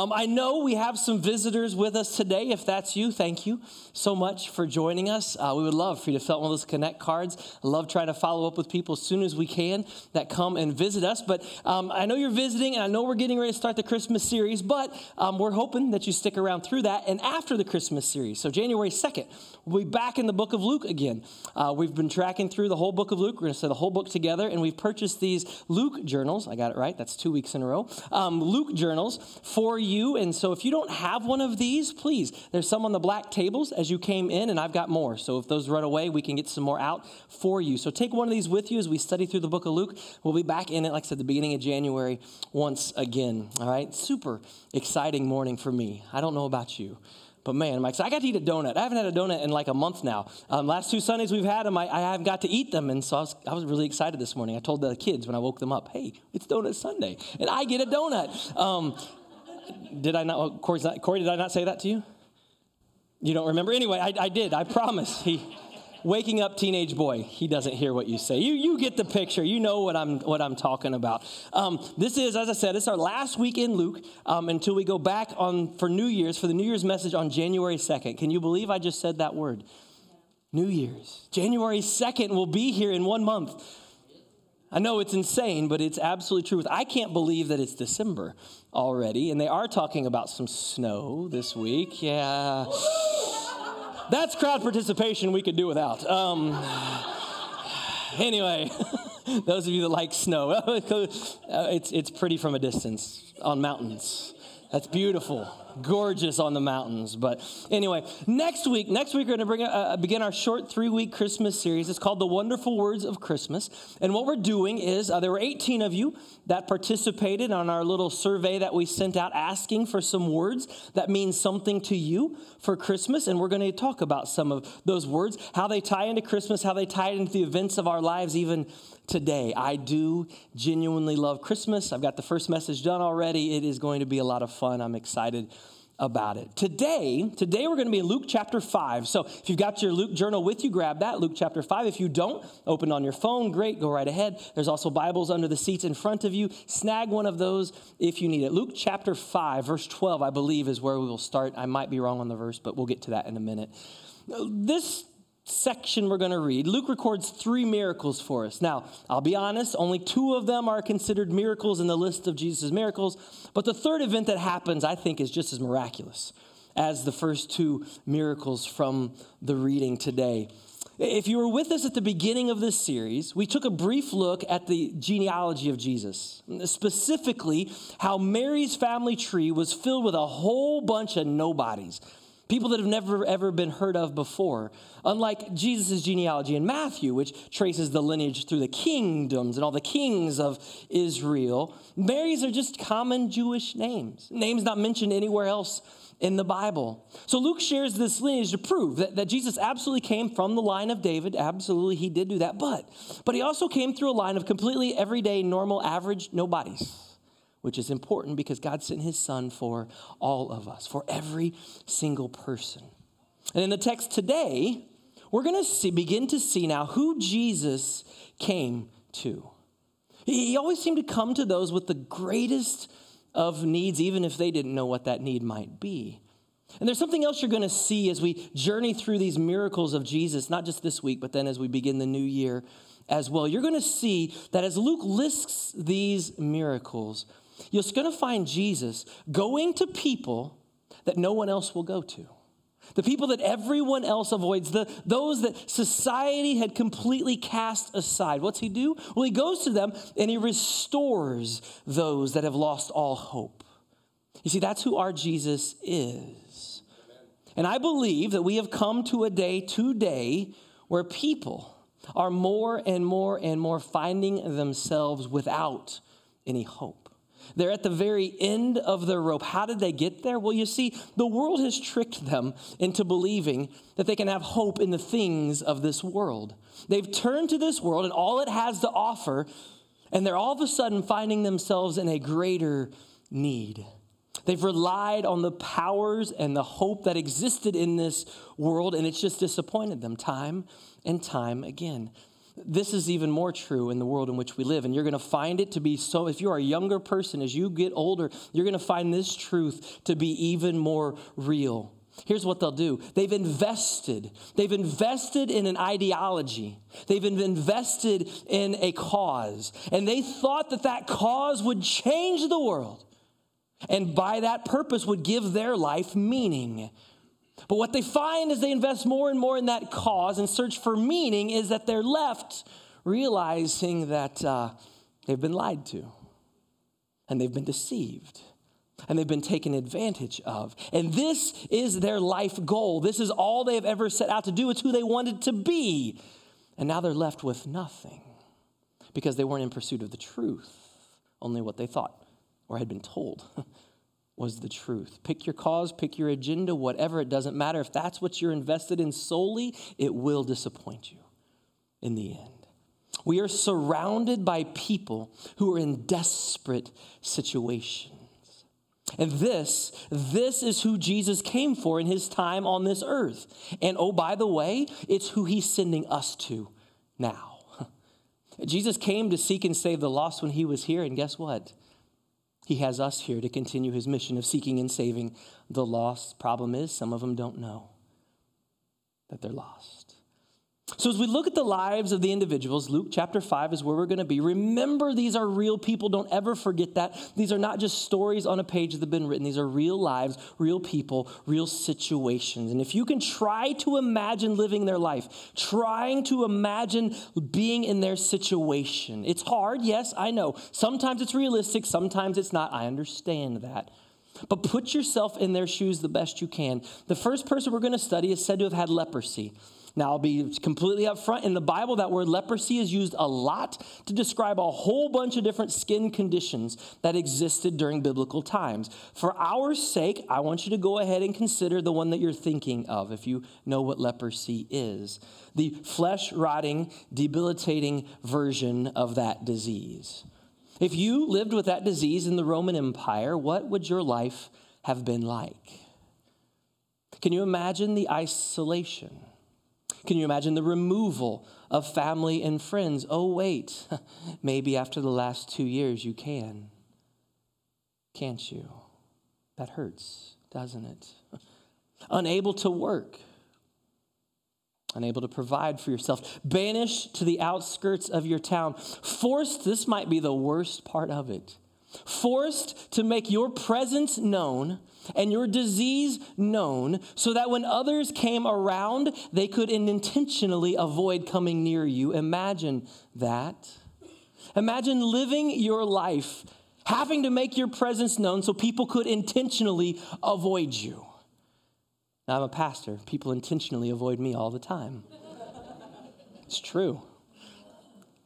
Um, I know we have some visitors with us today. If that's you, thank you so much for joining us. Uh, we would love for you to fill out one of those Connect cards. I love trying to follow up with people as soon as we can that come and visit us. But um, I know you're visiting, and I know we're getting ready to start the Christmas series, but um, we're hoping that you stick around through that and after the Christmas series. So, January 2nd, we'll be back in the book of Luke again. Uh, we've been tracking through the whole book of Luke. We're going to say the whole book together, and we've purchased these Luke journals. I got it right. That's two weeks in a row. Um, Luke journals for you. And so if you don't have one of these, please, there's some on the black tables as you came in, and I've got more. So if those run away, we can get some more out for you. So take one of these with you as we study through the book of Luke. We'll be back in it, like I said, the beginning of January once again. All right, super exciting morning for me. I don't know about you. But man, Mike, so I got to eat a donut. I haven't had a donut in like a month now. Um, last two Sundays we've had them, I, I, haven't got to eat them. And so I was, I was really excited this morning. I told the kids when I woke them up, hey, it's Donut Sunday. And I get a donut. Um, did I not, oh, Corey's not, Corey, did I not say that to you? You don't remember? Anyway, I, I did. I promise. He, waking up teenage boy he doesn't hear what you say you, you get the picture you know what i'm what i'm talking about um, this is as i said it's our last week in luke um, until we go back on for new year's for the new year's message on january 2nd can you believe i just said that word new year's january 2nd will be here in one month I know it's insane, but it's absolutely true. I can't believe that it's December already, and they are talking about some snow this week. Yeah. That's crowd participation we could do without. Um, anyway, those of you that like snow, it's, it's pretty from a distance on mountains. That's beautiful gorgeous on the mountains. But anyway, next week, next week we're going to bring uh, begin our short three-week Christmas series. It's called "The Wonderful Words of Christmas," and what we're doing is uh, there were 18 of you that participated on our little survey that we sent out, asking for some words that mean something to you for Christmas, and we're going to talk about some of those words, how they tie into Christmas, how they tie into the events of our lives, even today. I do genuinely love Christmas. I've got the first message done already. It is going to be a lot of fun. I'm excited about it. Today, today we're going to be in Luke chapter 5. So if you've got your Luke journal with you, grab that, Luke chapter 5. If you don't, open on your phone, great, go right ahead. There's also Bibles under the seats in front of you. Snag one of those if you need it. Luke chapter 5, verse 12, I believe, is where we will start. I might be wrong on the verse, but we'll get to that in a minute. This section we're going to read, Luke records three miracles for us. Now, I'll be honest, only two of them are considered miracles in the list of Jesus' miracles, but the third event that happens, I think, is just as miraculous as the first two miracles from the reading today. If you were with us at the beginning of this series, we took a brief look at the genealogy of Jesus, specifically how Mary's family tree was filled with a whole bunch of nobodies people that have never ever been heard of before. Unlike Jesus' genealogy in Matthew, which traces the lineage through the kingdoms and all the kings of Israel, Mary's are just common Jewish names, names not mentioned anywhere else in the Bible. So Luke shares this lineage to prove that, that Jesus absolutely came from the line of David. Absolutely, he did do that. But, but he also came through a line of completely everyday, normal, average nobodies which is important because God sent his son for all of us, for every single person. And in the text today, we're going to begin to see now who Jesus came to. He always seemed to come to those with the greatest of needs, even if they didn't know what that need might be. And there's something else you're going to see as we journey through these miracles of Jesus, not just this week, but then as we begin the new year as well. You're going to see that as Luke lists these miracles, you're going to find Jesus going to people that no one else will go to. The people that everyone else avoids, the, those that society had completely cast aside. What's he do? Well, he goes to them and he restores those that have lost all hope. You see, that's who our Jesus is. And I believe that we have come to a day today where people are more and more and more finding themselves without any hope. They're at the very end of their rope. How did they get there? Well, you see, the world has tricked them into believing that they can have hope in the things of this world. They've turned to this world and all it has to offer, and they're all of a sudden finding themselves in a greater need. They've relied on the powers and the hope that existed in this world, and it's just disappointed them time and time again. This is even more true in the world in which we live. And you're going to find it to be so, if you're a younger person, as you get older, you're going to find this truth to be even more real. Here's what they'll do they've invested. They've invested in an ideology. They've invested in a cause. And they thought that that cause would change the world. And by that purpose, would give their life meaning. But what they find as they invest more and more in that cause and search for meaning is that they're left realizing that uh, they've been lied to and they've been deceived and they've been taken advantage of. And this is their life goal. This is all they have ever set out to do. It's who they wanted to be. And now they're left with nothing because they weren't in pursuit of the truth, only what they thought or had been told. was the truth. Pick your cause, pick your agenda, whatever, it doesn't matter. If that's what you're invested in solely, it will disappoint you in the end. We are surrounded by people who are in desperate situations. And this, this is who Jesus came for in his time on this earth. And oh, by the way, it's who he's sending us to now. Jesus came to seek and save the lost when he was here, and guess what? He has us here to continue his mission of seeking and saving the lost. Problem is, some of them don't know that they're lost. So, as we look at the lives of the individuals, Luke chapter 5 is where we're going to be. Remember, these are real people. Don't ever forget that. These are not just stories on a page that have been written, these are real lives, real people, real situations. And if you can try to imagine living their life, trying to imagine being in their situation, it's hard. Yes, I know. Sometimes it's realistic, sometimes it's not. I understand that. But put yourself in their shoes the best you can. The first person we're going to study is said to have had leprosy. Now, I'll be completely upfront. In the Bible, that word leprosy is used a lot to describe a whole bunch of different skin conditions that existed during biblical times. For our sake, I want you to go ahead and consider the one that you're thinking of, if you know what leprosy is the flesh rotting, debilitating version of that disease. If you lived with that disease in the Roman Empire, what would your life have been like? Can you imagine the isolation? Can you imagine the removal of family and friends? Oh, wait, maybe after the last two years you can. Can't you? That hurts, doesn't it? Unable to work, unable to provide for yourself, banished to the outskirts of your town, forced, this might be the worst part of it, forced to make your presence known and your disease known, so that when others came around, they could intentionally avoid coming near you. Imagine that. Imagine living your life having to make your presence known so people could intentionally avoid you. Now, I'm a pastor. People intentionally avoid me all the time. it's true.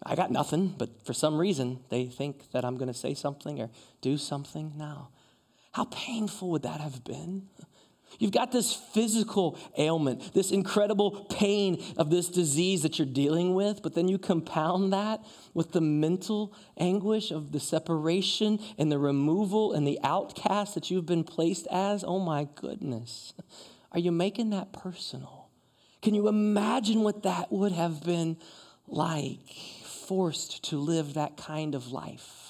I got nothing, but for some reason, they think that I'm going to say something or do something now. How painful would that have been? You've got this physical ailment, this incredible pain of this disease that you're dealing with, but then you compound that with the mental anguish of the separation and the removal and the outcast that you've been placed as. Oh my goodness. Are you making that personal? Can you imagine what that would have been like, forced to live that kind of life?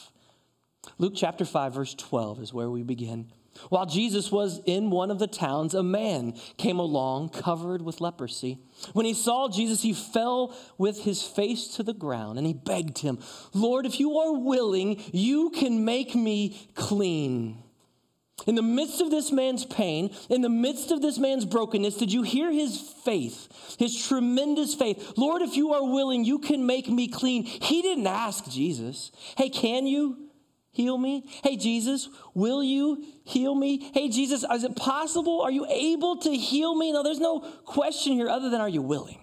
Luke chapter 5, verse 12 is where we begin. While Jesus was in one of the towns, a man came along covered with leprosy. When he saw Jesus, he fell with his face to the ground and he begged him, Lord, if you are willing, you can make me clean. In the midst of this man's pain, in the midst of this man's brokenness, did you hear his faith, his tremendous faith? Lord, if you are willing, you can make me clean. He didn't ask Jesus, Hey, can you? Heal me? Hey, Jesus, will you heal me? Hey, Jesus, is it possible? Are you able to heal me? No, there's no question here other than are you willing?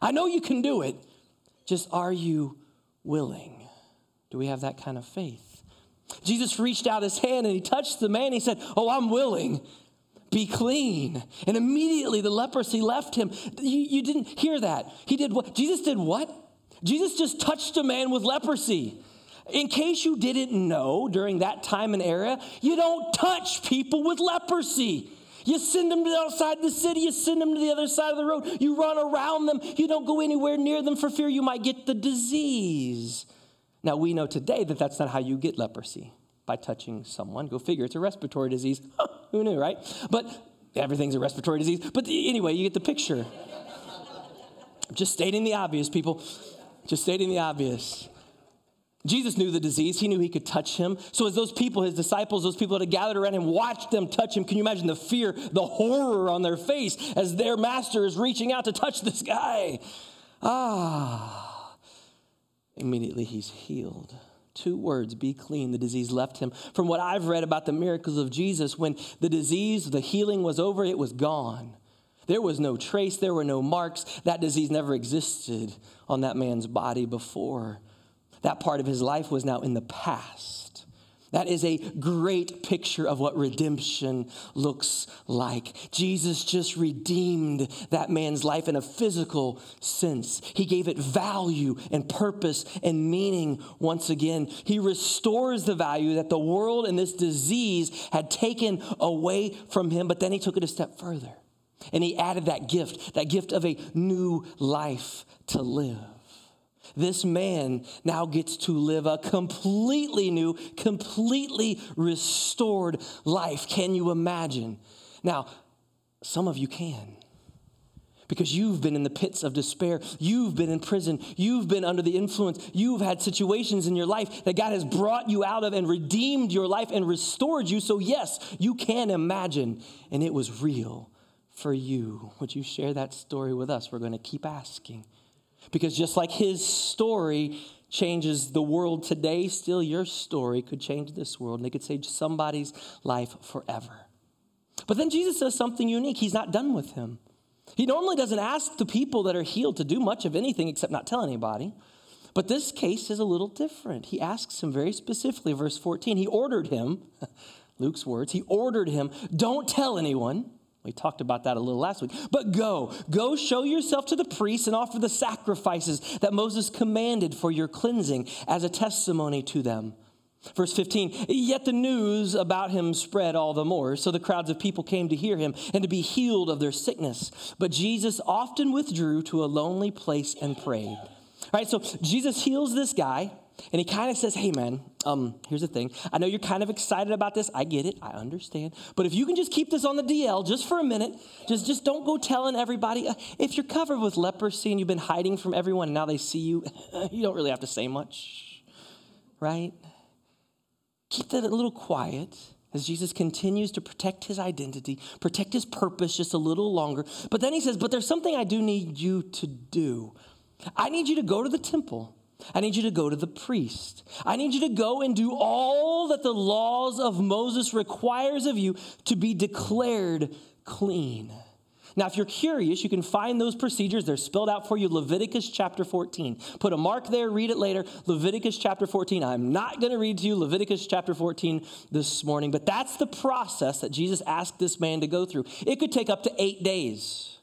I know you can do it. Just are you willing? Do we have that kind of faith? Jesus reached out his hand and he touched the man. He said, Oh, I'm willing. Be clean. And immediately the leprosy left him. You, you didn't hear that. He did what? Jesus did what? Jesus just touched a man with leprosy. In case you didn't know, during that time and era, you don't touch people with leprosy. You send them to the outside the city, you send them to the other side of the road, you run around them, you don't go anywhere near them for fear you might get the disease. Now, we know today that that's not how you get leprosy by touching someone. Go figure, it's a respiratory disease. Who knew, right? But everything's a respiratory disease. But anyway, you get the picture. just stating the obvious, people. Just stating the obvious. Jesus knew the disease. He knew he could touch him. So, as those people, his disciples, those people that had gathered around him, watched them touch him, can you imagine the fear, the horror on their face as their master is reaching out to touch this guy? Ah. Immediately he's healed. Two words, be clean. The disease left him. From what I've read about the miracles of Jesus, when the disease, the healing was over, it was gone. There was no trace, there were no marks. That disease never existed on that man's body before. That part of his life was now in the past. That is a great picture of what redemption looks like. Jesus just redeemed that man's life in a physical sense. He gave it value and purpose and meaning once again. He restores the value that the world and this disease had taken away from him, but then he took it a step further. And he added that gift, that gift of a new life to live. This man now gets to live a completely new, completely restored life. Can you imagine? Now, some of you can. Because you've been in the pits of despair. You've been in prison. You've been under the influence. You've had situations in your life that God has brought you out of and redeemed your life and restored you. So, yes, you can imagine. And it was real for you. Would you share that story with us? We're going to keep asking. Because just like his story changes the world today, still your story could change this world and it could save somebody's life forever. But then Jesus says something unique. He's not done with him. He normally doesn't ask the people that are healed to do much of anything except not tell anybody. But this case is a little different. He asks him very specifically, verse 14. He ordered him, Luke's words, he ordered him, don't tell anyone we talked about that a little last week. But go, go show yourself to the priests and offer the sacrifices that Moses commanded for your cleansing as a testimony to them. Verse 15, yet the news about him spread all the more, so the crowds of people came to hear him and to be healed of their sickness. But Jesus often withdrew to a lonely place and prayed. All right, so Jesus heals this guy. And he kind of says, Hey, man, um, here's the thing. I know you're kind of excited about this. I get it. I understand. But if you can just keep this on the DL just for a minute, just, just don't go telling everybody. Uh, if you're covered with leprosy and you've been hiding from everyone and now they see you, you don't really have to say much, right? Keep that a little quiet as Jesus continues to protect his identity, protect his purpose just a little longer. But then he says, But there's something I do need you to do. I need you to go to the temple I need you to go to the priest. I need you to go and do all that the laws of Moses requires of you to be declared clean. Now, if you're curious, you can find those procedures. They're spelled out for you. Leviticus chapter 14. Put a mark there, read it later. Leviticus chapter 14. I'm not going to read to you Leviticus chapter 14 this morning, but that's the process that Jesus asked this man to go through. It could take up to eight days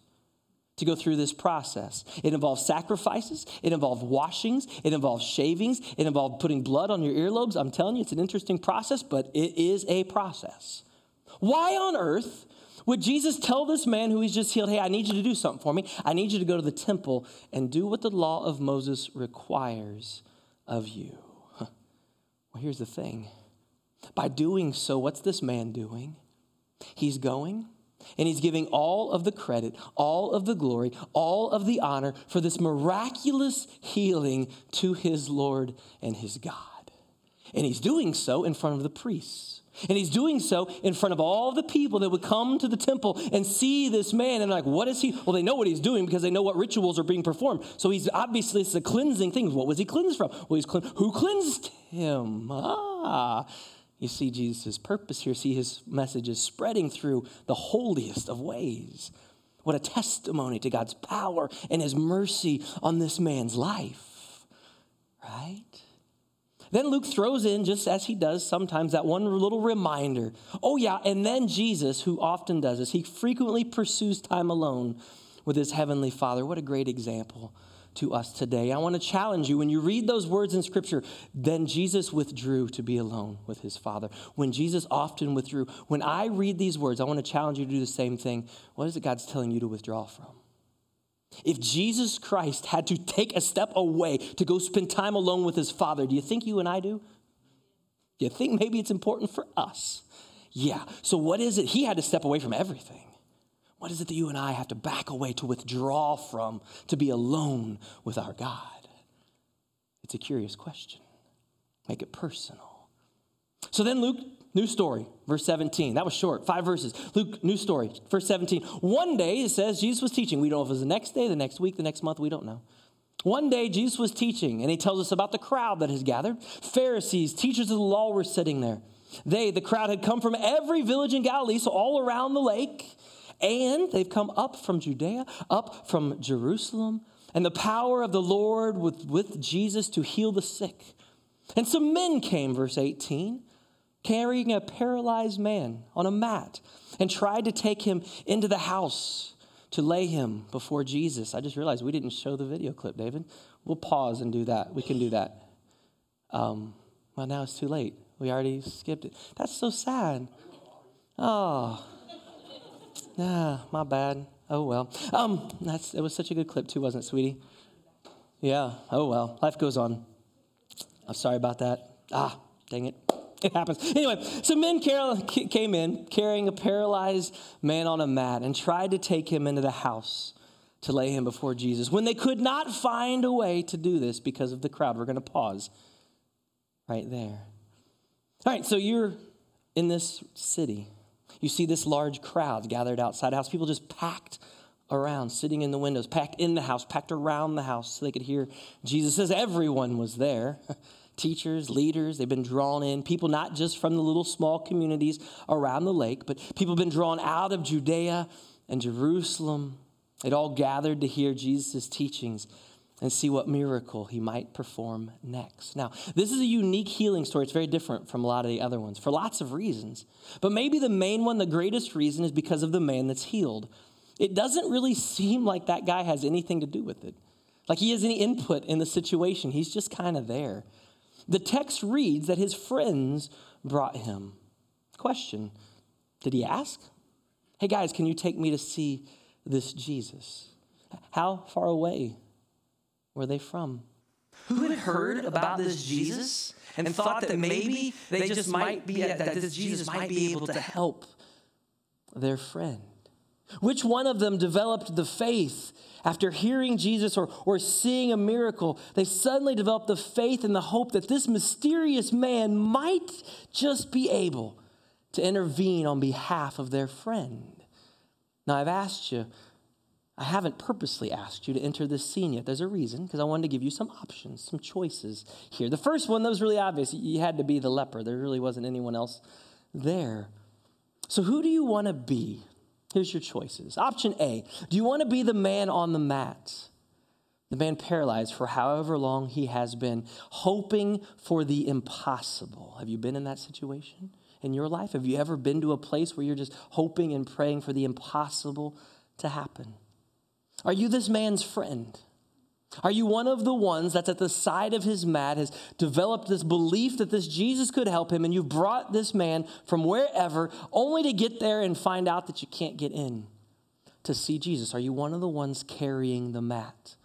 to go through this process. It involves sacrifices, it involves washings, it involves shavings, it involves putting blood on your earlobes. I'm telling you, it's an interesting process, but it is a process. Why on earth would Jesus tell this man who he's just healed, hey, I need you to do something for me? I need you to go to the temple and do what the law of Moses requires of you. Well, here's the thing. By doing so, what's this man doing? He's going and he's giving all of the credit, all of the glory, all of the honor for this miraculous healing to his Lord and his God. And he's doing so in front of the priests. And he's doing so in front of all the people that would come to the temple and see this man and like, what is he? Well, they know what he's doing because they know what rituals are being performed. So he's obviously it's a cleansing thing. What was he cleansed from? Well, he's cleansed. Who cleansed him? Ah, you see Jesus' purpose here, see his message is spreading through the holiest of ways. What a testimony to God's power and his mercy on this man's life, right? Then Luke throws in, just as he does sometimes, that one little reminder. Oh, yeah, and then Jesus, who often does this, he frequently pursues time alone with his heavenly Father. What a great example to us today. I want to challenge you when you read those words in Scripture, then Jesus withdrew to be alone with his Father. When Jesus often withdrew, when I read these words, I want to challenge you to do the same thing. What is it God's telling you to withdraw from? If Jesus Christ had to take a step away to go spend time alone with his Father, do you think you and I do? Do you think maybe it's important for us? Yeah. So, what is it? He had to step away from everything. What is it that you and I have to back away to withdraw from to be alone with our God? It's a curious question. Make it personal. So then, Luke, new story, verse 17. That was short, five verses. Luke, new story, verse 17. One day, it says, Jesus was teaching. We don't know if it was the next day, the next week, the next month, we don't know. One day, Jesus was teaching, and he tells us about the crowd that has gathered. Pharisees, teachers of the law were sitting there. They, the crowd, had come from every village in Galilee, so all around the lake. And they've come up from Judea, up from Jerusalem, and the power of the Lord with, with Jesus to heal the sick. And some men came, verse 18, carrying a paralyzed man on a mat and tried to take him into the house to lay him before Jesus. I just realized we didn't show the video clip, David. We'll pause and do that. We can do that. Um, well, now it's too late. We already skipped it. That's so sad. Oh. Ah, my bad. Oh well. Um, that's it was such a good clip too, wasn't it, sweetie? Yeah. Oh well. Life goes on. I'm sorry about that. Ah, dang it. It happens. Anyway, so men came in carrying a paralyzed man on a mat and tried to take him into the house to lay him before Jesus. When they could not find a way to do this because of the crowd, we're going to pause right there. All right, so you're in this city you see this large crowd gathered outside the house, people just packed around, sitting in the windows, packed in the house, packed around the house so they could hear Jesus. says everyone was there. Teachers, leaders, they've been drawn in. People not just from the little small communities around the lake, but people have been drawn out of Judea and Jerusalem. They'd all gathered to hear Jesus' teachings and see what miracle he might perform next. Now, this is a unique healing story. It's very different from a lot of the other ones for lots of reasons. But maybe the main one, the greatest reason, is because of the man that's healed. It doesn't really seem like that guy has anything to do with it, like he has any input in the situation. He's just kind of there. The text reads that his friends brought him. Question Did he ask? Hey guys, can you take me to see this Jesus? How far away were they from? Who had heard about this Jesus and thought that maybe they just might be, that this Jesus might be able to help their friend? Which one of them developed the faith after hearing Jesus or, or seeing a miracle? They suddenly developed the faith and the hope that this mysterious man might just be able to intervene on behalf of their friend. Now, I've asked you, I haven't purposely asked you to enter this scene yet. There's a reason, because I wanted to give you some options, some choices here. The first one that was really obvious you had to be the leper, there really wasn't anyone else there. So, who do you want to be? Here's your choices. Option A Do you want to be the man on the mat? The man paralyzed for however long he has been, hoping for the impossible. Have you been in that situation in your life? Have you ever been to a place where you're just hoping and praying for the impossible to happen? Are you this man's friend? Are you one of the ones that's at the side of his mat, has developed this belief that this Jesus could help him, and you've brought this man from wherever only to get there and find out that you can't get in to see Jesus? Are you one of the ones carrying the mat?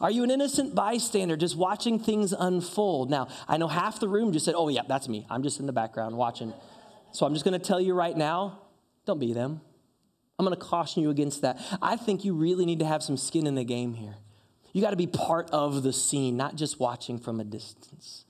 Are you an innocent bystander just watching things unfold? Now, I know half the room just said, Oh, yeah, that's me. I'm just in the background watching. So I'm just going to tell you right now don't be them. I'm going to caution you against that. I think you really need to have some skin in the game here. You got to be part of the scene, not just watching from a distance.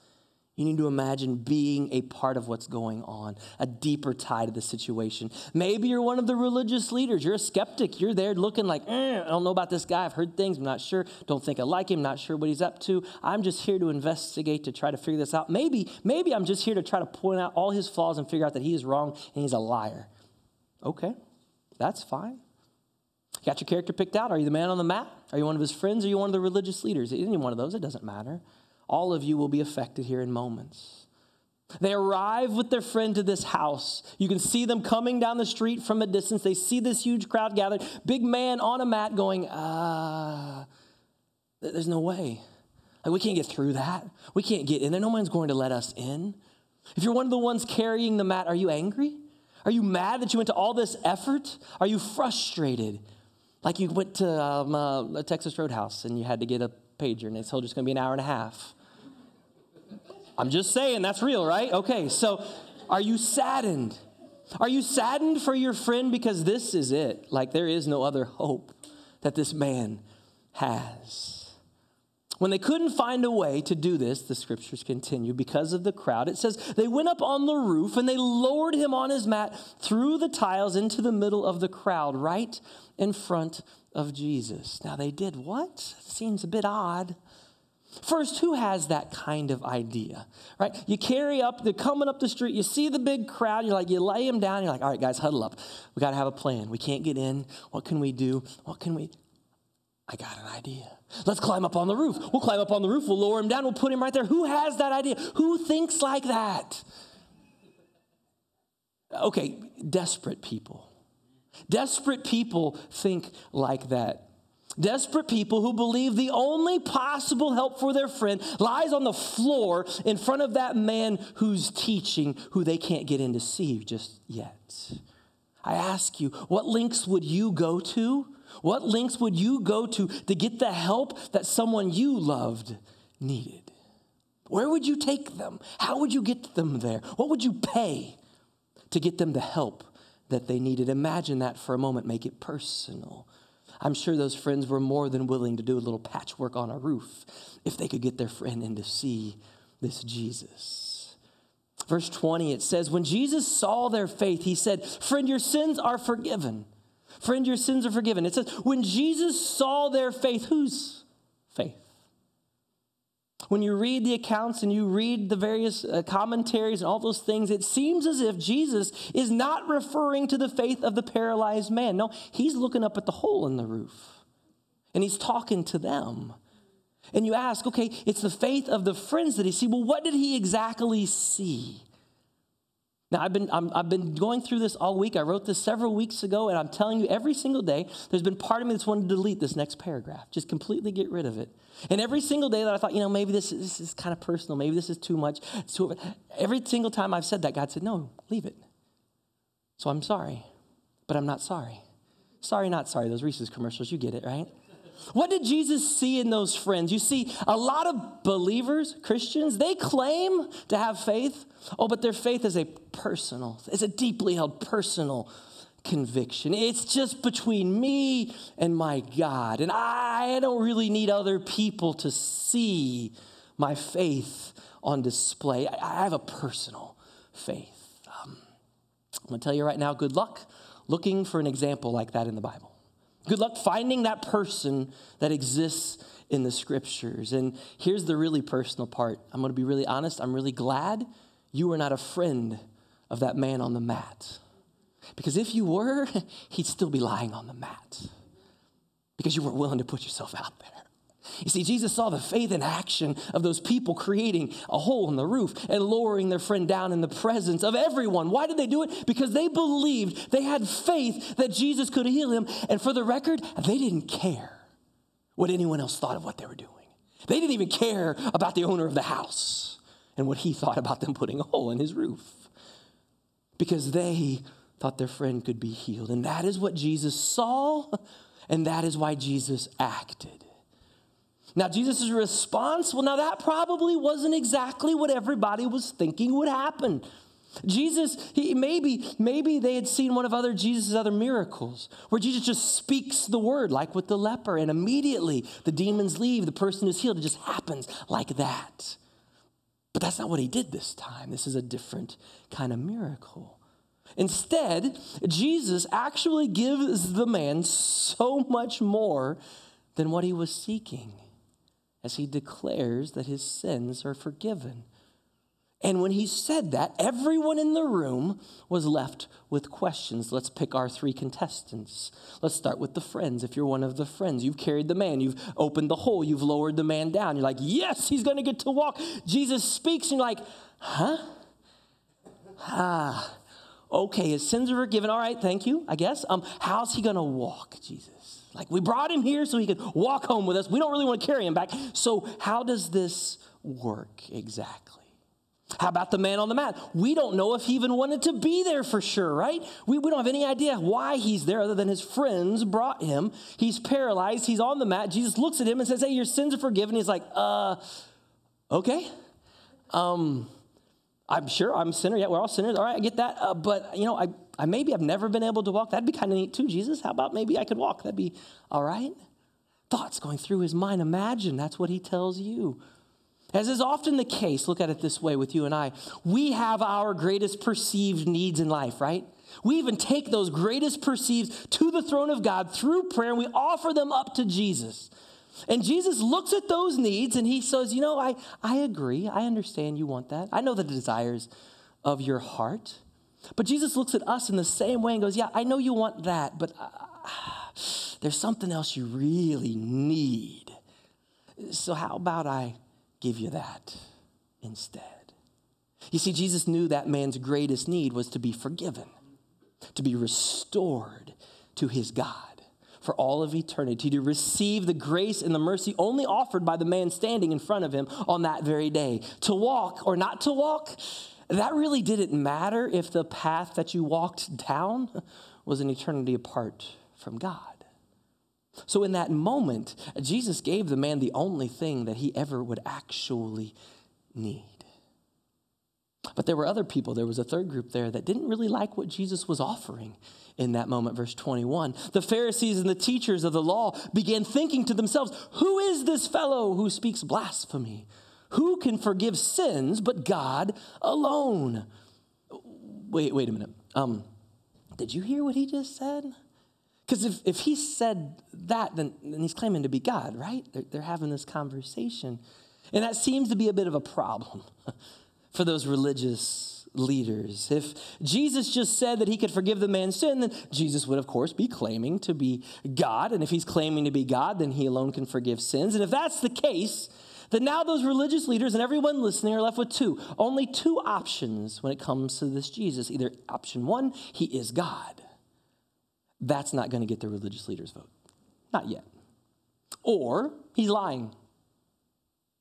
You need to imagine being a part of what's going on, a deeper tie to the situation. Maybe you're one of the religious leaders. You're a skeptic. You're there looking like, eh, I don't know about this guy. I've heard things. I'm not sure. Don't think I like him. Not sure what he's up to. I'm just here to investigate, to try to figure this out. Maybe, maybe I'm just here to try to point out all his flaws and figure out that he is wrong and he's a liar. Okay, that's fine. Got your character picked out? Are you the man on the mat? Are you one of his friends? Are you one of the religious leaders? Any one of those, it doesn't matter. All of you will be affected here in moments. They arrive with their friend to this house. You can see them coming down the street from a distance. They see this huge crowd gathered. Big man on a mat going, ah. there's no way. Like, we can't get through that. We can't get in there. No one's going to let us in. If you're one of the ones carrying the mat, are you angry? Are you mad that you went to all this effort? Are you frustrated? Like you went to um, uh, a Texas Roadhouse and you had to get a pager and they told you it's going to be an hour and a half. I'm just saying, that's real, right? Okay, so are you saddened? Are you saddened for your friend because this is it? Like there is no other hope that this man has. When they couldn't find a way to do this, the scriptures continue, because of the crowd, it says they went up on the roof and they lowered him on his mat through the tiles into the middle of the crowd, right in front of Jesus. Now they did what? Seems a bit odd. First, who has that kind of idea, right? You carry up, they're coming up the street, you see the big crowd, you're like, you lay them down, you're like, all right, guys, huddle up. We got to have a plan. We can't get in. What can we do? What can we? I got an idea. Let's climb up on the roof. We'll climb up on the roof. We'll lower him down. We'll put him right there. Who has that idea? Who thinks like that? Okay, desperate people. Desperate people think like that. Desperate people who believe the only possible help for their friend lies on the floor in front of that man who's teaching, who they can't get in to see just yet. I ask you, what links would you go to what lengths would you go to to get the help that someone you loved needed? Where would you take them? How would you get them there? What would you pay to get them the help that they needed? Imagine that for a moment, make it personal. I'm sure those friends were more than willing to do a little patchwork on a roof if they could get their friend in to see this Jesus. Verse 20, it says, When Jesus saw their faith, he said, Friend, your sins are forgiven. Friend, your sins are forgiven. It says, when Jesus saw their faith, whose faith? When you read the accounts and you read the various uh, commentaries and all those things, it seems as if Jesus is not referring to the faith of the paralyzed man. No, he's looking up at the hole in the roof and he's talking to them. And you ask, okay, it's the faith of the friends that he see. Well, what did he exactly see? Now, I've been, i have been going through this all week. I wrote this several weeks ago, and I'm telling you, every single day, there's been part of me that's wanted to delete this next paragraph, just completely get rid of it. And every single day that I thought, you know, maybe this, this is kind of personal, maybe this is too much. Too, every single time I've said that, God said, no, leave it. So I'm sorry, but I'm not sorry. Sorry, not sorry. Those Reese's commercials, you get it, right? What did Jesus see in those friends? You see, a lot of believers, Christians, they claim to have faith. Oh, but their faith is a personal, it's a deeply held personal conviction. It's just between me and my God. And I don't really need other people to see my faith on display. I have a personal faith. Um, I'm going to tell you right now good luck looking for an example like that in the Bible. Good luck finding that person that exists in the scriptures. And here's the really personal part. I'm going to be really honest. I'm really glad you were not a friend of that man on the mat. Because if you were, he'd still be lying on the mat because you weren't willing to put yourself out there. You see, Jesus saw the faith and action of those people creating a hole in the roof and lowering their friend down in the presence of everyone. Why did they do it? Because they believed, they had faith that Jesus could heal him. And for the record, they didn't care what anyone else thought of what they were doing. They didn't even care about the owner of the house and what he thought about them putting a hole in his roof because they thought their friend could be healed. And that is what Jesus saw, and that is why Jesus acted. Now, Jesus' response, well, now that probably wasn't exactly what everybody was thinking would happen. Jesus, he, maybe, maybe they had seen one of other Jesus' other miracles where Jesus just speaks the word, like with the leper, and immediately the demons leave, the person is healed. It just happens like that. But that's not what he did this time. This is a different kind of miracle. Instead, Jesus actually gives the man so much more than what he was seeking as he declares that his sins are forgiven. And when he said that, everyone in the room was left with questions. Let's pick our three contestants. Let's start with the friends. If you're one of the friends, you've carried the man, you've opened the hole, you've lowered the man down. You're like, yes, he's going to get to walk. Jesus speaks, and you're like, huh? Ah, okay, his sins are forgiven. All right, thank you, I guess. Um, how's he going to walk, Jesus? Like, we brought him here so he could walk home with us. We don't really want to carry him back. So, how does this work exactly? How about the man on the mat? We don't know if he even wanted to be there for sure, right? We, we don't have any idea why he's there other than his friends brought him. He's paralyzed. He's on the mat. Jesus looks at him and says, Hey, your sins are forgiven. He's like, Uh, okay. Um, I'm sure I'm a sinner. Yeah, we're all sinners. All right, I get that. Uh, but, you know, I, I maybe I've never been able to walk. That'd be kind of neat too, Jesus. How about maybe I could walk? That'd be all right. Thoughts going through his mind. Imagine that's what he tells you. As is often the case, look at it this way with you and I. We have our greatest perceived needs in life, right? We even take those greatest perceived to the throne of God through prayer and we offer them up to Jesus. And Jesus looks at those needs and he says, You know, I, I agree. I understand you want that. I know the desires of your heart. But Jesus looks at us in the same way and goes, Yeah, I know you want that, but uh, there's something else you really need. So, how about I give you that instead. You see, Jesus knew that man's greatest need was to be forgiven, to be restored to his God for all of eternity, to receive the grace and the mercy only offered by the man standing in front of him on that very day. To walk or not to walk, that really didn't matter if the path that you walked down was an eternity apart from God. So, in that moment, Jesus gave the man the only thing that he ever would actually need. But there were other people, there was a third group there that didn't really like what Jesus was offering in that moment. Verse 21 The Pharisees and the teachers of the law began thinking to themselves, Who is this fellow who speaks blasphemy? Who can forgive sins but God alone? Wait, wait a minute. Um, did you hear what he just said? Because if, if he said that, then, then he's claiming to be God, right? They're, they're having this conversation. And that seems to be a bit of a problem for those religious leaders. If Jesus just said that he could forgive the man's sin, then Jesus would, of course, be claiming to be God. And if he's claiming to be God, then he alone can forgive sins. And if that's the case, then now those religious leaders and everyone listening are left with two, only two options when it comes to this Jesus. Either option one, he is God that's not going to get the religious leaders' vote. Not yet. Or he's lying,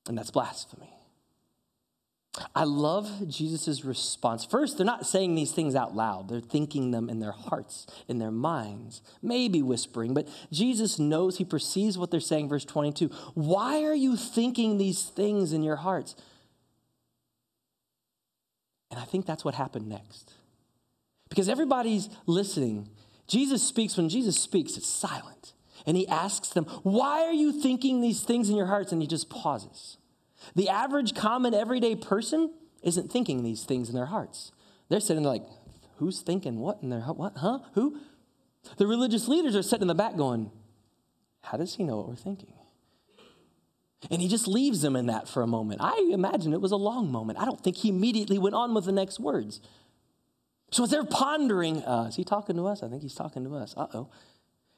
and that's blasphemy. I love Jesus' response. First, they're not saying these things out loud, they're thinking them in their hearts, in their minds, maybe whispering, but Jesus knows, he perceives what they're saying. Verse 22 Why are you thinking these things in your hearts? And I think that's what happened next. Because everybody's listening Jesus speaks, when Jesus speaks, it's silent. And he asks them, Why are you thinking these things in your hearts? And he just pauses. The average, common, everyday person isn't thinking these things in their hearts. They're sitting there like, Who's thinking what in their? What? Huh? Who? The religious leaders are sitting in the back going, How does he know what we're thinking? And he just leaves them in that for a moment. I imagine it was a long moment. I don't think he immediately went on with the next words. So as they're pondering, uh, is he talking to us? I think he's talking to us. Uh oh.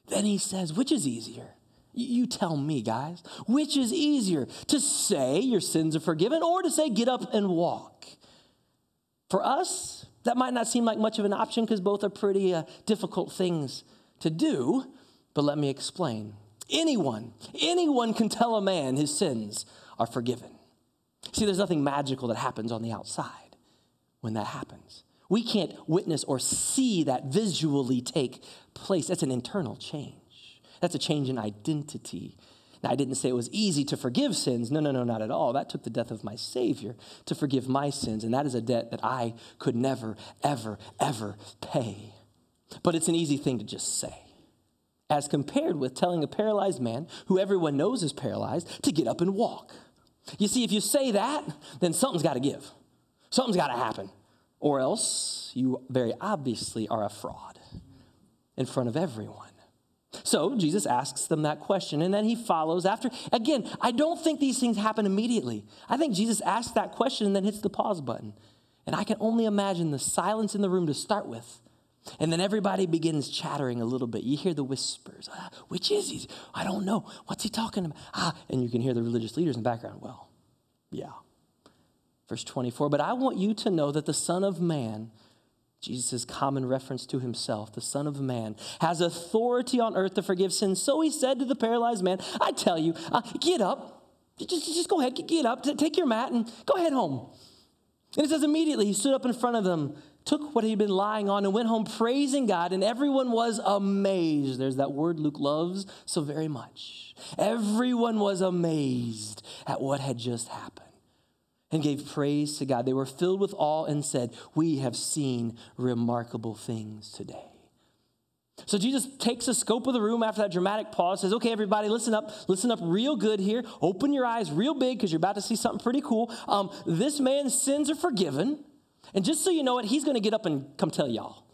Then he says, which is easier? You tell me, guys. Which is easier, to say your sins are forgiven or to say get up and walk? For us, that might not seem like much of an option because both are pretty uh, difficult things to do, but let me explain. Anyone, anyone can tell a man his sins are forgiven. See, there's nothing magical that happens on the outside when that happens. We can't witness or see that visually take place. That's an internal change. That's a change in identity. Now, I didn't say it was easy to forgive sins. No, no, no, not at all. That took the death of my Savior to forgive my sins, and that is a debt that I could never, ever, ever pay. But it's an easy thing to just say, as compared with telling a paralyzed man, who everyone knows is paralyzed, to get up and walk. You see, if you say that, then something's got to give, something's got to happen or else you very obviously are a fraud in front of everyone. So Jesus asks them that question, and then he follows after. Again, I don't think these things happen immediately. I think Jesus asks that question and then hits the pause button. And I can only imagine the silence in the room to start with. And then everybody begins chattering a little bit. You hear the whispers. Ah, which is he? I don't know. What's he talking about? Ah, and you can hear the religious leaders in the background. Well, yeah, Verse 24, but I want you to know that the Son of Man Jesus' common reference to himself, the Son of Man, has authority on earth to forgive sins. So he said to the paralyzed man, I tell you, uh, get up. Just, just go ahead, get up, take your mat, and go ahead home. And it says immediately he stood up in front of them, took what he'd been lying on, and went home praising God, and everyone was amazed. There's that word Luke loves so very much. Everyone was amazed at what had just happened and gave praise to God. They were filled with awe and said, We have seen remarkable things today. So Jesus takes the scope of the room after that dramatic pause, says, Okay, everybody, listen up. Listen up real good here. Open your eyes real big because you're about to see something pretty cool. Um, this man's sins are forgiven. And just so you know it, he's going to get up and come tell y'all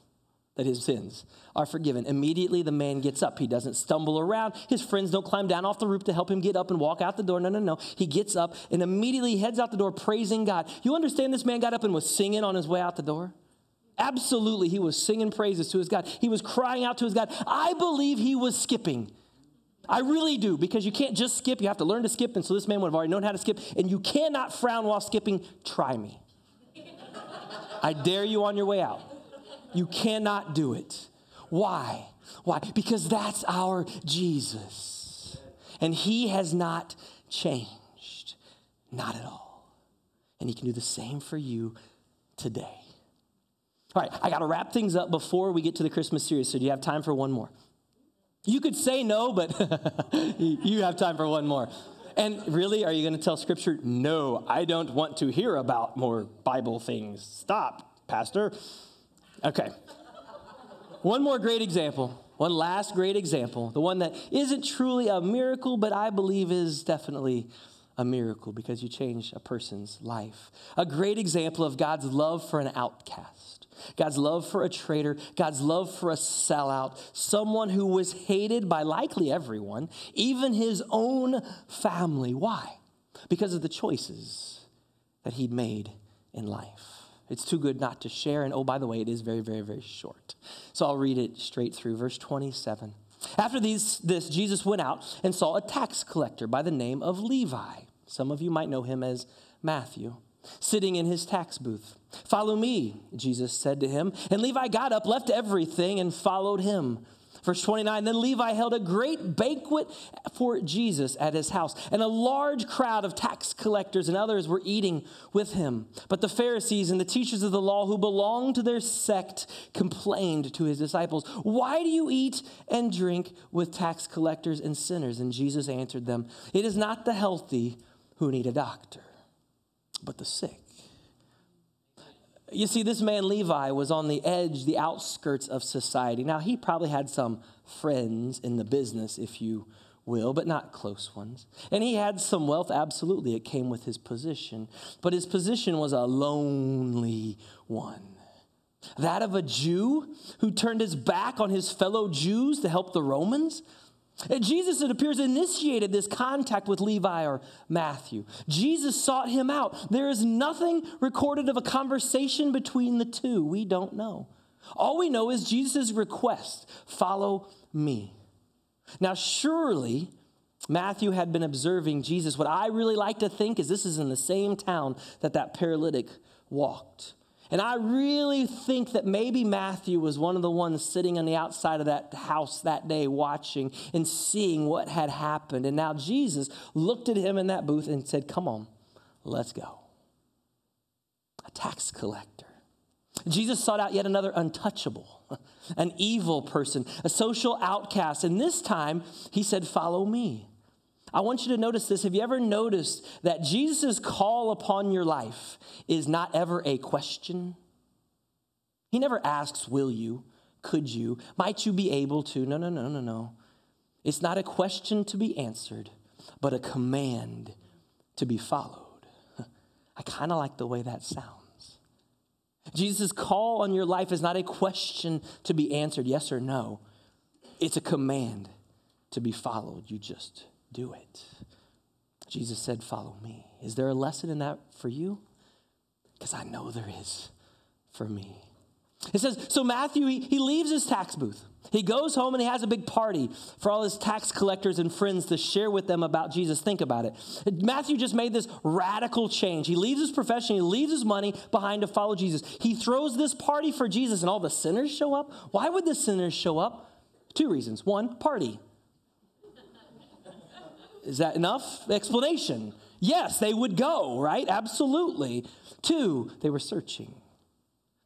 that his sins are forgiven. Immediately, the man gets up. He doesn't stumble around. His friends don't climb down off the roof to help him get up and walk out the door. No, no, no. He gets up and immediately heads out the door praising God. You understand this man got up and was singing on his way out the door? Absolutely, he was singing praises to his God. He was crying out to his God. I believe he was skipping. I really do, because you can't just skip. You have to learn to skip. And so this man would have already known how to skip. And you cannot frown while skipping. Try me. I dare you on your way out. You cannot do it. Why? Why? Because that's our Jesus. And he has not changed. Not at all. And he can do the same for you today. All right, I got to wrap things up before we get to the Christmas series. So, do you have time for one more? You could say no, but you have time for one more. And really, are you going to tell Scripture, no, I don't want to hear about more Bible things? Stop, Pastor. Okay. One more great example. One last great example. The one that isn't truly a miracle, but I believe is definitely a miracle because you change a person's life. A great example of God's love for an outcast, God's love for a traitor, God's love for a sellout, someone who was hated by likely everyone, even his own family. Why? Because of the choices that he'd made in life. It's too good not to share. And oh, by the way, it is very, very, very short. So I'll read it straight through. Verse 27. After these, this, Jesus went out and saw a tax collector by the name of Levi. Some of you might know him as Matthew, sitting in his tax booth. Follow me, Jesus said to him. And Levi got up, left everything, and followed him. Verse 29 Then Levi held a great banquet for Jesus at his house, and a large crowd of tax collectors and others were eating with him. But the Pharisees and the teachers of the law who belonged to their sect complained to his disciples, Why do you eat and drink with tax collectors and sinners? And Jesus answered them, It is not the healthy who need a doctor, but the sick. You see, this man Levi was on the edge, the outskirts of society. Now, he probably had some friends in the business, if you will, but not close ones. And he had some wealth, absolutely. It came with his position. But his position was a lonely one that of a Jew who turned his back on his fellow Jews to help the Romans. Jesus, it appears, initiated this contact with Levi or Matthew. Jesus sought him out. There is nothing recorded of a conversation between the two. We don't know. All we know is Jesus' request follow me. Now, surely Matthew had been observing Jesus. What I really like to think is this is in the same town that that paralytic walked. And I really think that maybe Matthew was one of the ones sitting on the outside of that house that day watching and seeing what had happened. And now Jesus looked at him in that booth and said, Come on, let's go. A tax collector. Jesus sought out yet another untouchable, an evil person, a social outcast. And this time he said, Follow me. I want you to notice this. Have you ever noticed that Jesus' call upon your life is not ever a question? He never asks, Will you? Could you? Might you be able to? No, no, no, no, no. It's not a question to be answered, but a command to be followed. I kind of like the way that sounds. Jesus' call on your life is not a question to be answered, yes or no. It's a command to be followed. You just do it. Jesus said, Follow me. Is there a lesson in that for you? Because I know there is for me. It says, so Matthew, he, he leaves his tax booth. He goes home and he has a big party for all his tax collectors and friends to share with them about Jesus. Think about it. Matthew just made this radical change. He leaves his profession, he leaves his money behind to follow Jesus. He throws this party for Jesus, and all the sinners show up. Why would the sinners show up? Two reasons. One, party. Is that enough explanation? Yes, they would go, right? Absolutely. Two, they were searching,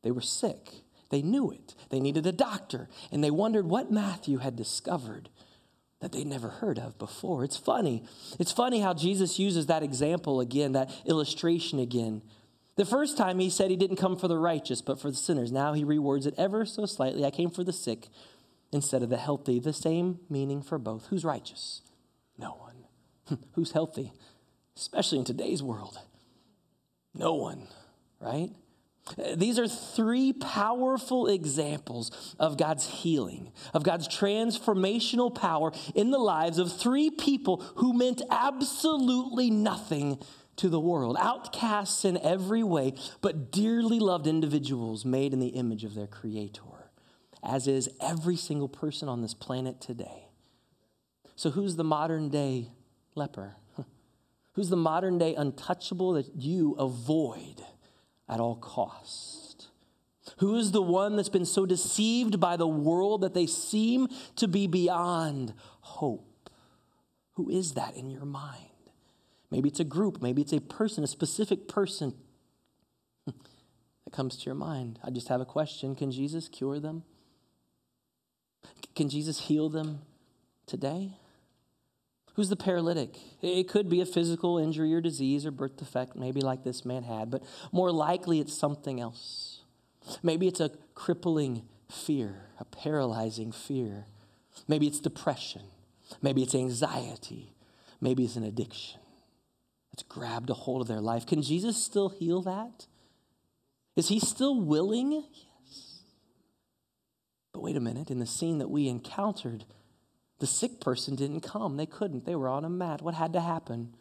they were sick. They knew it. They needed a doctor, and they wondered what Matthew had discovered that they'd never heard of before. It's funny. It's funny how Jesus uses that example again, that illustration again. The first time he said he didn't come for the righteous, but for the sinners. Now he rewords it ever so slightly. I came for the sick instead of the healthy. The same meaning for both. Who's righteous? No one. Who's healthy? Especially in today's world. No one, right? These are three powerful examples of God's healing, of God's transformational power in the lives of three people who meant absolutely nothing to the world, outcasts in every way, but dearly loved individuals made in the image of their Creator, as is every single person on this planet today. So, who's the modern day leper? Who's the modern day untouchable that you avoid? at all cost? Who is the one that's been so deceived by the world that they seem to be beyond hope? Who is that in your mind? Maybe it's a group, maybe it's a person, a specific person that comes to your mind. I just have a question Can Jesus cure them? Can Jesus heal them today? Who's the paralytic? It could be a physical injury or disease or birth defect, maybe like this man had, but more likely it's something else. Maybe it's a crippling fear, a paralyzing fear. Maybe it's depression. Maybe it's anxiety. Maybe it's an addiction that's grabbed a hold of their life. Can Jesus still heal that? Is he still willing? Yes. But wait a minute, in the scene that we encountered, the sick person didn't come. They couldn't. They were on a mat. What had to happen?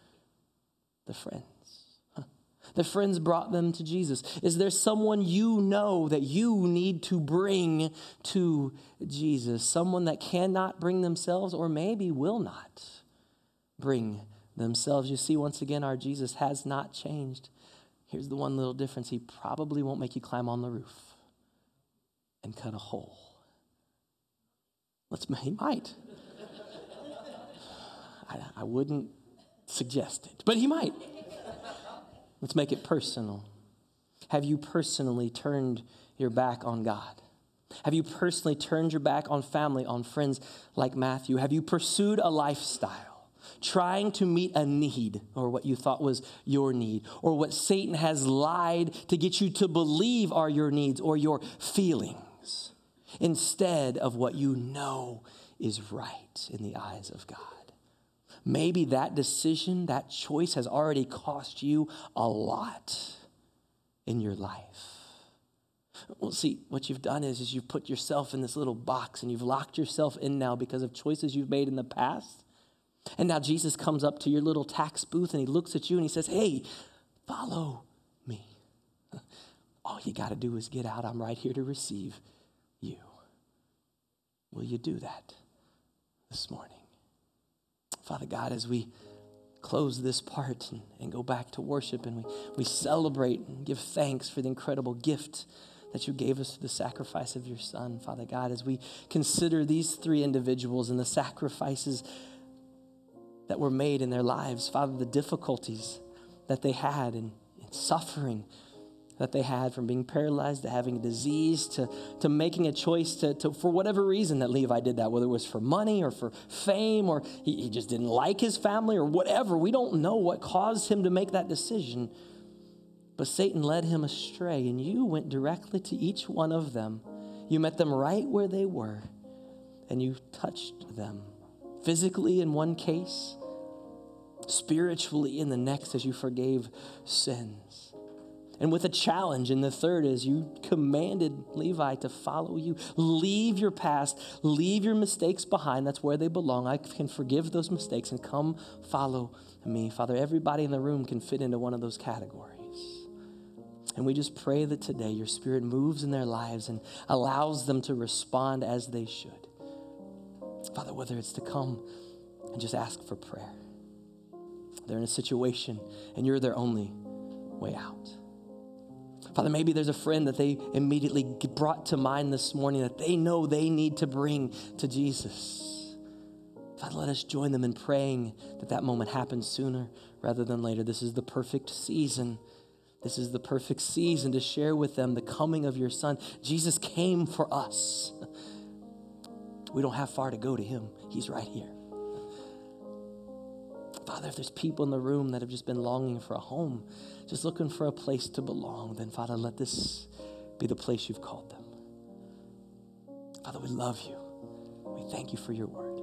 The friends. The friends brought them to Jesus. Is there someone you know that you need to bring to Jesus? Someone that cannot bring themselves or maybe will not bring themselves? You see, once again, our Jesus has not changed. Here's the one little difference He probably won't make you climb on the roof and cut a hole. Let's, he might. I, I wouldn't suggest it, but he might. Let's make it personal. Have you personally turned your back on God? Have you personally turned your back on family, on friends like Matthew? Have you pursued a lifestyle trying to meet a need or what you thought was your need or what Satan has lied to get you to believe are your needs or your feelings instead of what you know is right in the eyes of God? Maybe that decision, that choice has already cost you a lot in your life. Well, see, what you've done is, is you've put yourself in this little box and you've locked yourself in now because of choices you've made in the past. And now Jesus comes up to your little tax booth and he looks at you and he says, Hey, follow me. All you got to do is get out. I'm right here to receive you. Will you do that this morning? Father God, as we close this part and, and, go back to worship and we, we celebrate and give thanks for the incredible gift that you gave us through the sacrifice of your Son, Father God, as we consider these three individuals and the sacrifices that were made in their lives, Father, the difficulties that they had and, and suffering that they had from being paralyzed to having a disease to, to making a choice to, to, for whatever reason that Levi did that, whether it was for money or for fame or he, he just didn't like his family or whatever. We don't know what caused him to make that decision. But Satan led him astray, and you went directly to each one of them. You met them right where they were, and you touched them physically in one case, spiritually in the next as you forgave sins and with a challenge. And the third is you commanded Levi to follow you. Leave your past, leave your mistakes behind. That's where they belong. I can forgive those mistakes and come follow me. Father, everybody in the room can fit into one of those categories. And we just pray that today your spirit moves in their lives and allows them to respond as they should. Father, whether it's to come and just ask for prayer, they're in a situation and you're their only way out. Father, maybe there's a friend that they immediately brought to mind this morning that they know they need to bring to Jesus. Father, let us join them in praying that that moment happens sooner rather than later. This is the perfect season this is the perfect season to share with them the coming of your son. Jesus came for us. We don't have far to go to him, he's right here. Father, if there's people in the room that have just been longing for a home, just looking for a place to belong, then Father, let this be the place you've called them. Father, we love you. We thank you for your word.